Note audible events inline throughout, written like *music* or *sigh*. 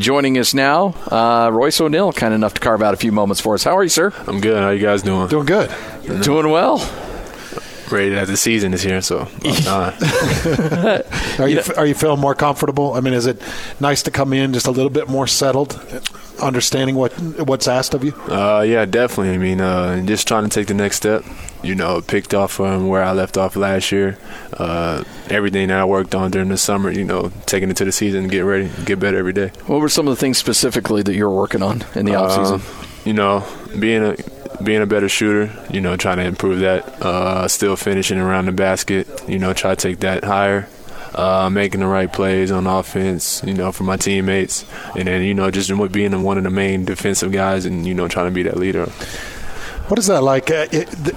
Joining us now, uh, Royce O'Neale, kind enough to carve out a few moments for us. How are you, sir? I'm good. How you guys doing? Doing good. Doing well. Ready that the season is here, so *laughs* *laughs* are you are you feeling more comfortable? I mean, is it nice to come in just a little bit more settled, understanding what what's asked of you? Uh, yeah, definitely. I mean, uh, just trying to take the next step. You know, picked off from where I left off last year. Uh, everything that I worked on during the summer, you know, taking it to the season, get ready, get better every day. What were some of the things specifically that you were working on in the off season? Uh, you know, being a being a better shooter, you know, trying to improve that. Uh, still finishing around the basket, you know, try to take that higher. Uh, making the right plays on offense, you know, for my teammates, and then you know, just being one of the main defensive guys, and you know, trying to be that leader. What is that like? Uh,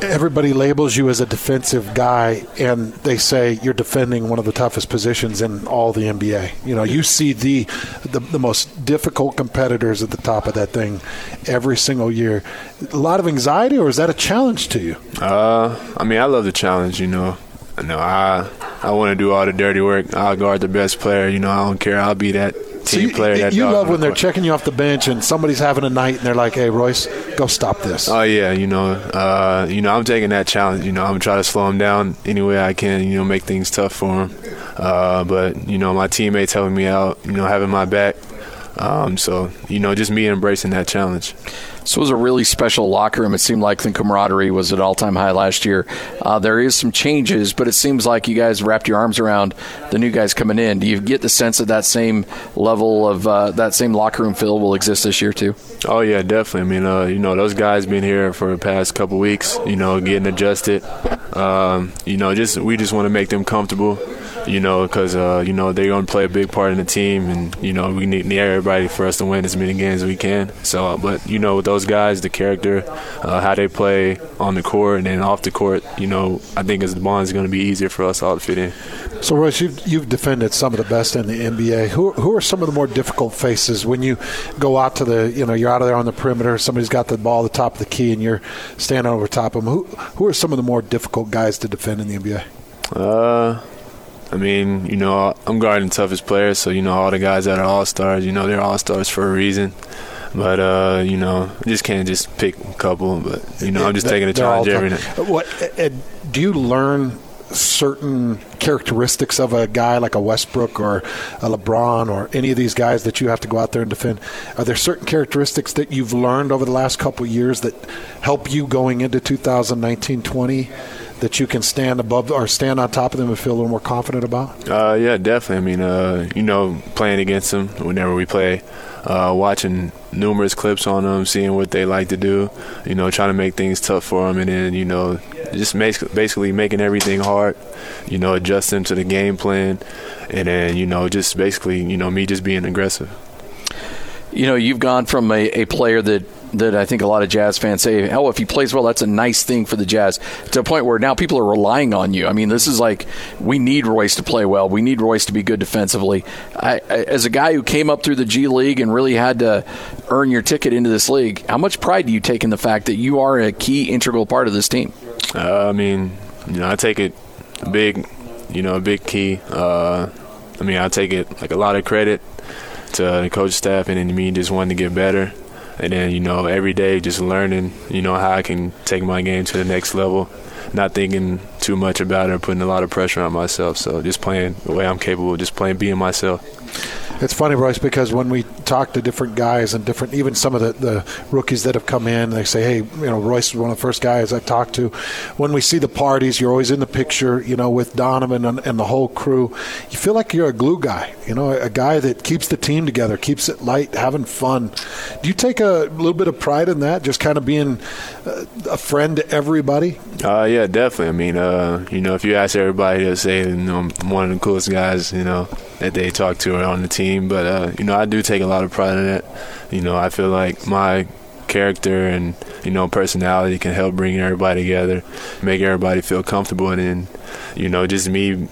everybody labels you as a defensive guy, and they say you're defending one of the toughest positions in all the NBA. You know, you see the, the, the most difficult competitors at the top of that thing every single year. A lot of anxiety, or is that a challenge to you? Uh, I mean, I love the challenge. You know, I I want to do all the dirty work. I'll guard the best player. You know, I don't care. I'll be that team so player. You, that you love when they're checking you off the bench and somebody's having a night and they're like, "Hey, Royce, go stop this." Oh yeah, you know, uh, you know, I'm taking that challenge. You know, I'm trying to slow him down any way I can. You know, make things tough for him. Uh, but you know, my teammates helping me out. You know, having my back. Um, so you know, just me embracing that challenge. This was a really special locker room. It seemed like the camaraderie was at all time high last year. Uh, there is some changes, but it seems like you guys wrapped your arms around the new guys coming in. Do you get the sense that that same level of uh, that same locker room feel will exist this year too? Oh yeah, definitely. I mean, uh, you know, those guys been here for the past couple weeks. You know, getting adjusted. Um, you know, just we just want to make them comfortable you know, because uh, you know they're going to play a big part in the team, and you know we need, need, everybody for us to win as many games as we can. So, uh, but you know, with those guys, the character, uh, how they play on the court and then off the court, you know, I think as the bond is going to be easier for us all to fit in. So, Royce, you've, you've defended some of the best in the NBA. Who who are some of the more difficult faces when you go out to the, you know, you're out of there on the perimeter, somebody's got the ball at the top of the key, and you're standing over top of them. Who who are some of the more difficult guys to defend in the NBA? Uh. I mean, you know, I'm guarding the toughest players, so you know all the guys that are all stars. You know, they're all stars for a reason. But uh, you know, I just can't just pick a couple. But you know, I'm just taking a challenge every night. What do you learn? Certain characteristics of a guy like a Westbrook or a LeBron or any of these guys that you have to go out there and defend. Are there certain characteristics that you've learned over the last couple of years that help you going into 2019-20? That you can stand above or stand on top of them and feel a little more confident about? Uh, yeah, definitely. I mean, uh, you know, playing against them whenever we play, uh, watching numerous clips on them, seeing what they like to do, you know, trying to make things tough for them, and then you know, just basically making everything hard, you know, adjusting to the game plan, and then you know, just basically, you know, me just being aggressive. You know, you've gone from a, a player that that I think a lot of Jazz fans say, oh, if he plays well, that's a nice thing for the Jazz. To a point where now people are relying on you. I mean, this is like we need Royce to play well. We need Royce to be good defensively. I, as a guy who came up through the G League and really had to earn your ticket into this league, how much pride do you take in the fact that you are a key integral part of this team? Uh, I mean, you know, I take it big, you know, a big key. Uh, I mean, I take it like a lot of credit to the coach staff and me just wanting to get better and then you know every day just learning you know how I can take my game to the next level. Not thinking too much about it or putting a lot of pressure on myself. So just playing the way I'm capable just playing being myself it's funny, Royce, because when we talk to different guys and different, even some of the, the rookies that have come in, they say, hey, you know, Royce was one of the first guys I talked to. When we see the parties, you're always in the picture, you know, with Donovan and, and the whole crew. You feel like you're a glue guy, you know, a guy that keeps the team together, keeps it light, having fun. Do you take a little bit of pride in that, just kind of being a friend to everybody? Uh, yeah, definitely. I mean, uh, you know, if you ask everybody, they'll say you know, I'm one of the coolest guys, you know, that they talk to on the team. But uh, you know, I do take a lot of pride in it. You know, I feel like my character and you know personality can help bring everybody together, make everybody feel comfortable, and then you know, just me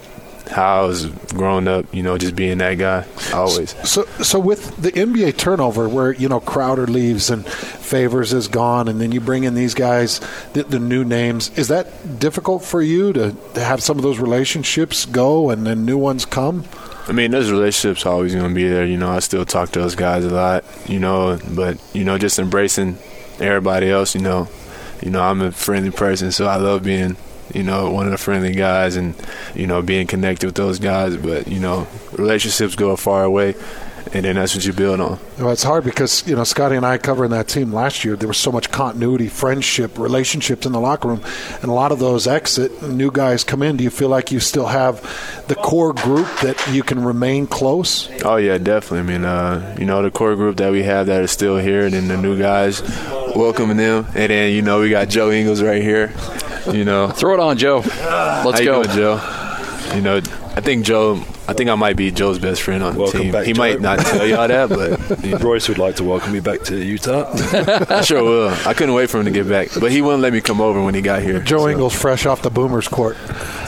how I was growing up, you know, just being that guy always. So, so with the NBA turnover, where you know Crowder leaves and Favors is gone, and then you bring in these guys, the, the new names. Is that difficult for you to, to have some of those relationships go and then new ones come? I mean, those relationships always going to be there. You know, I still talk to those guys a lot. You know, but you know, just embracing everybody else. You know, you know, I'm a friendly person, so I love being you know, one of the friendly guys and, you know, being connected with those guys. But, you know, relationships go far way and then that's what you build on. Well, it's hard because you know Scotty and I covering that team last year. There was so much continuity, friendship, relationships in the locker room, and a lot of those exit. New guys come in. Do you feel like you still have the core group that you can remain close? Oh yeah, definitely. I mean, uh, you know, the core group that we have that is still here, and then the new guys, welcoming them, and then you know we got Joe Ingles right here. You know, throw it on, Joe. Let's How go, doing, Joe. You know, I think Joe. I think I might be Joe's best friend on welcome the team. Back, he Joe. might not tell y'all that, but *laughs* you know. Royce would like to welcome me back to Utah. I sure will. I couldn't wait for him to get back, but he wouldn't let me come over when he got here. Joe so. Ingles, fresh off the Boomers court.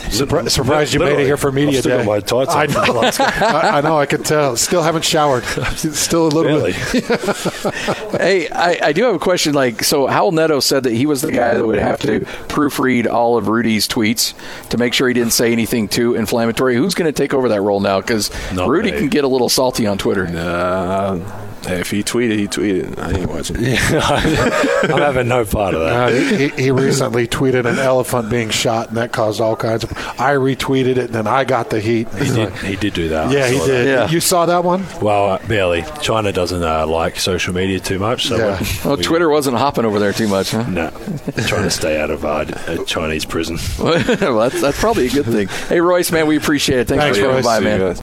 Surpri- surprised you made it here for media I've still day. got my tights on. I know. *laughs* I, I know. I can tell. Still haven't showered. *laughs* Still a little Really? bit. *laughs* Hey, I, I do have a question. Like, so Raul Neto said that he was the guy that would have to proofread all of Rudy's tweets to make sure he didn't say anything too inflammatory. Who's going to take over that role now? Because Rudy me. can get a little salty on Twitter. Uh, hey, if he tweeted, he tweeted. I ain't watching. *laughs* I'm having no part of that. Uh, he, he recently tweeted an elephant being shot, and that caused all kinds of. I retweeted it, and then I got the heat. He did, he did do that. Yeah, he did. Yeah. You saw that one? Well, uh, barely. China doesn't uh, like social media too much, so Yeah. we- Well, we- Twitter wasn't hopping over there too much, huh? No, trying to stay out of uh, a Chinese prison. *laughs* well, that's, that's probably a good thing. Hey, Royce, man, we appreciate it. Thanks, Thanks, for coming by, man. guys.